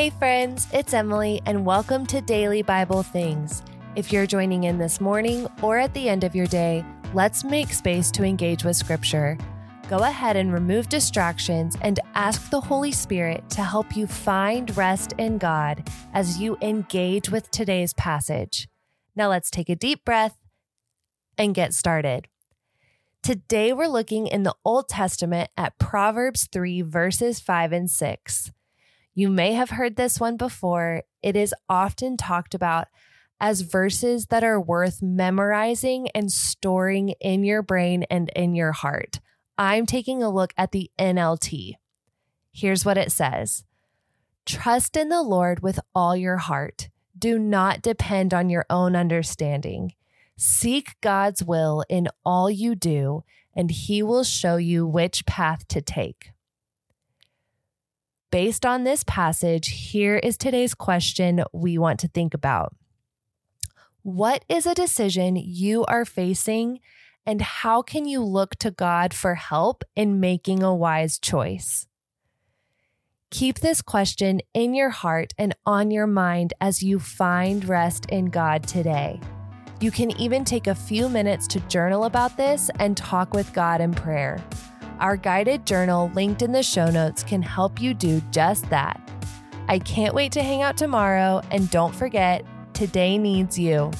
Hey, friends, it's Emily, and welcome to Daily Bible Things. If you're joining in this morning or at the end of your day, let's make space to engage with Scripture. Go ahead and remove distractions and ask the Holy Spirit to help you find rest in God as you engage with today's passage. Now, let's take a deep breath and get started. Today, we're looking in the Old Testament at Proverbs 3, verses 5 and 6. You may have heard this one before. It is often talked about as verses that are worth memorizing and storing in your brain and in your heart. I'm taking a look at the NLT. Here's what it says Trust in the Lord with all your heart. Do not depend on your own understanding. Seek God's will in all you do, and He will show you which path to take. Based on this passage, here is today's question we want to think about. What is a decision you are facing, and how can you look to God for help in making a wise choice? Keep this question in your heart and on your mind as you find rest in God today. You can even take a few minutes to journal about this and talk with God in prayer. Our guided journal linked in the show notes can help you do just that. I can't wait to hang out tomorrow, and don't forget, today needs you.